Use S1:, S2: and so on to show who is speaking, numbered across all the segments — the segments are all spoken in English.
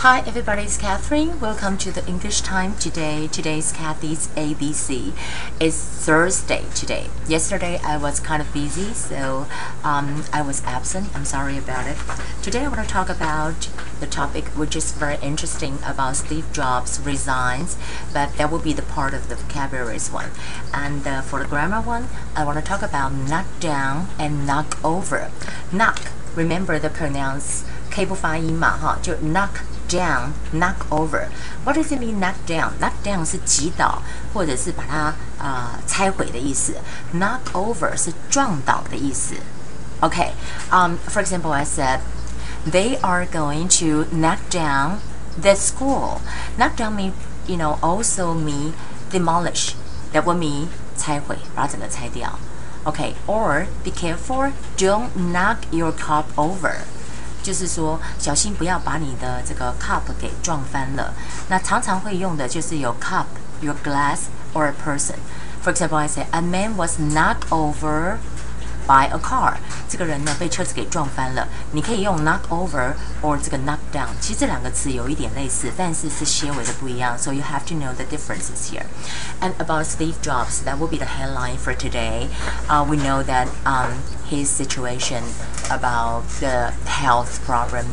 S1: Hi everybody, it's Catherine. Welcome to the English time today. Today's Kathy's ABC. It's Thursday today. Yesterday I was kind of busy, so um, I was absent. I'm sorry about it. Today I want to talk about the topic which is very interesting about Steve Jobs resigns, but that will be the part of the vocabularies one. And uh, for the grammar one, I want to talk about knock down and knock over. Knock, remember the pronounce K 不发音嘛，哈，就 knock down, knock over. What does it mean knock down? Knock down 是击倒或者是把它啊、呃、拆毁的意思。Knock over 是撞倒的意思。Okay, um, for example, I said they are going to knock down the school. Knock down mean you know also mean demolish. That would mean 拆毁，把它整个拆掉。Okay, or be careful, don't knock your cup over. 就是说，小心不要把你的这个 cup 给撞翻了。那常常会用的就是有 cup、your glass or a person. For example, I say a man was knocked over by a car. 这个人呢被车子给撞翻了。你可以用 knock over or 这个 knock down。其实这两个词有一点类似，但是是些微的不一样。So you have to know the differences here. And about Steve Jobs, that will be the headline for today. Uh, we know that um, his situation about the health problem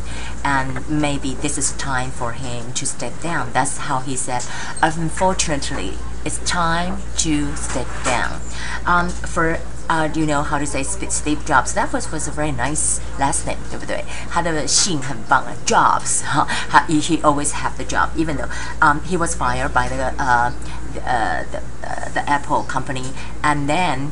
S1: and maybe this is time for him to step down. That's how he said. Unfortunately, it's time to step down. Um, for uh, do you know how to say Steve Jobs? That was was a very nice last name, 对不对？他的姓很棒啊，Jobs 哈，他 he always have the job, even though um he was fired by the uh uh the uh, the Apple company, and then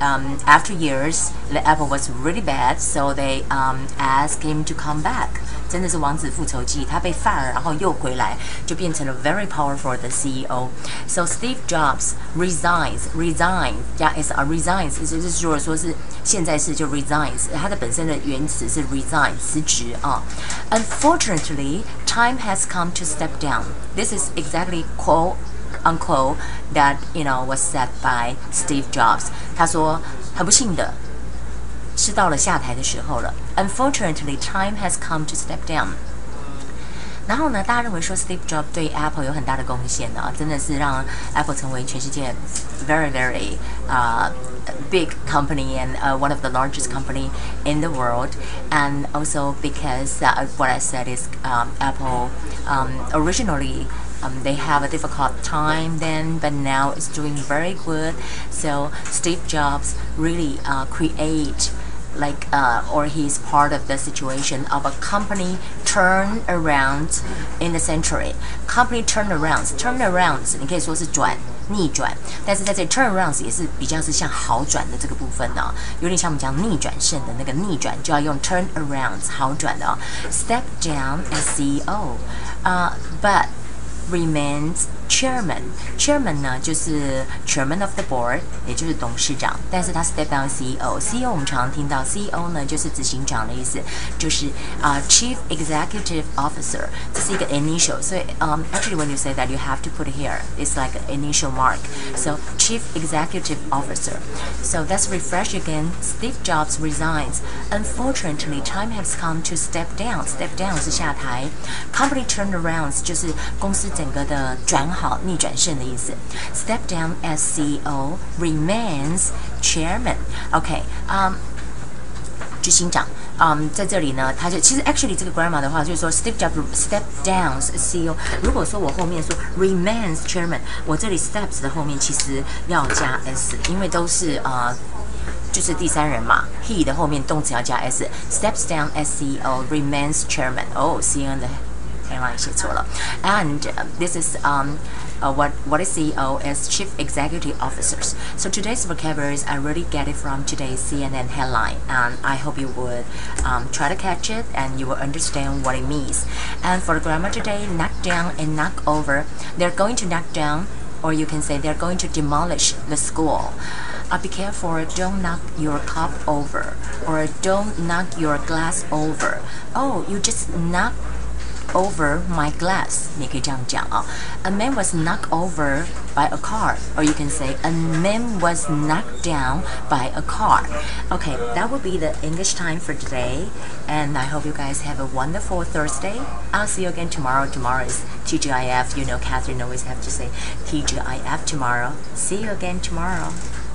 S1: um, after years, the Apple was really bad, so they um, asked him to come back. 真的是王子复仇记，他被 fire，然后又回来，就变成了 very powerful 的 CEO. So Steve Jobs resigns, resign 加 s 啊 resigns，就是说说是现在是就 resigns，它的本身的原词是 resign 辞职啊。Unfortunately, time has come to step down. This is exactly quote unquote that you know was said by Steve Jobs. 他说很不幸的。是到了下台的时候了。Unfortunately, time has come to step down. 然后呢，大家认为说 Steve Jobs 对 Apple 有很大的贡献呢，真的是让 Apple 成为全世界 very very 啊、uh, big company and uh, one of the largest company in the world. And also because uh, what I said is um, Apple um, originally um, they have a difficult time then, but now it's doing very good. So Steve Jobs really uh, create like uh, or he's part of the situation of a company turn around in the century. Company turnarounds, turnarounds 你可以说是转逆转，但是在这 turnarounds 也是比较是像好转的这个部分呢、哦，有点像我们讲逆转胜的那个逆转，就要用 turnarounds 好转的哦。Step down as CEO，啊、uh,，but remains chairman. Chairman 呢就是 chairman of the board，也就是董事长。但是他 step down CEO。CEO 我们常常听到 CEO 呢就是执行长的意思，就是啊、uh, chief executive officer，这是一个 initial。所以um actually when you say that you have to put here it's like an initial mark. So chief executive officer. So let's refresh again. Steve Jobs resigns. Unfortunately, time has come to step down. Step down 是下台。Company turnarounds 就是公司整个的转好、 好逆转胜的意思。Step down as CEO remains chairman. OK，嗯、um,，执行长。嗯、在这里呢，他就其实 actually 这个 grammar 的话，就是说 Steve Jobs step down CEO。如果说我后面说 remains chairman，我这里 steps 的后面其实要加 s，因为都是呃。就是第三人嘛，he 的后面动词要加 s，steps down as CEO remains chairman。哦，CEO 的 headline 写错了，and、uh, this is um uh, what what is CEO is chief executive officers. So today's vocabularies I really get it from today's CNN headline, and I hope you would um, try to catch it and you will understand what it means. And for the grammar today, knock down and knock over. They're going to knock down, or you can say they're going to demolish the school. Uh, be careful, don't knock your cup over, or don't knock your glass over. Oh, you just knock over my glass，你可以这样讲啊。A man was knocked over by a car, or you can say a man was knocked down by a car. Okay, that will be the English time for today, and I hope you guys have a wonderful Thursday. I'll see you again tomorrow. Tomorrow is TGIF. You know, Catherine always have to say TGIF tomorrow. See you again tomorrow.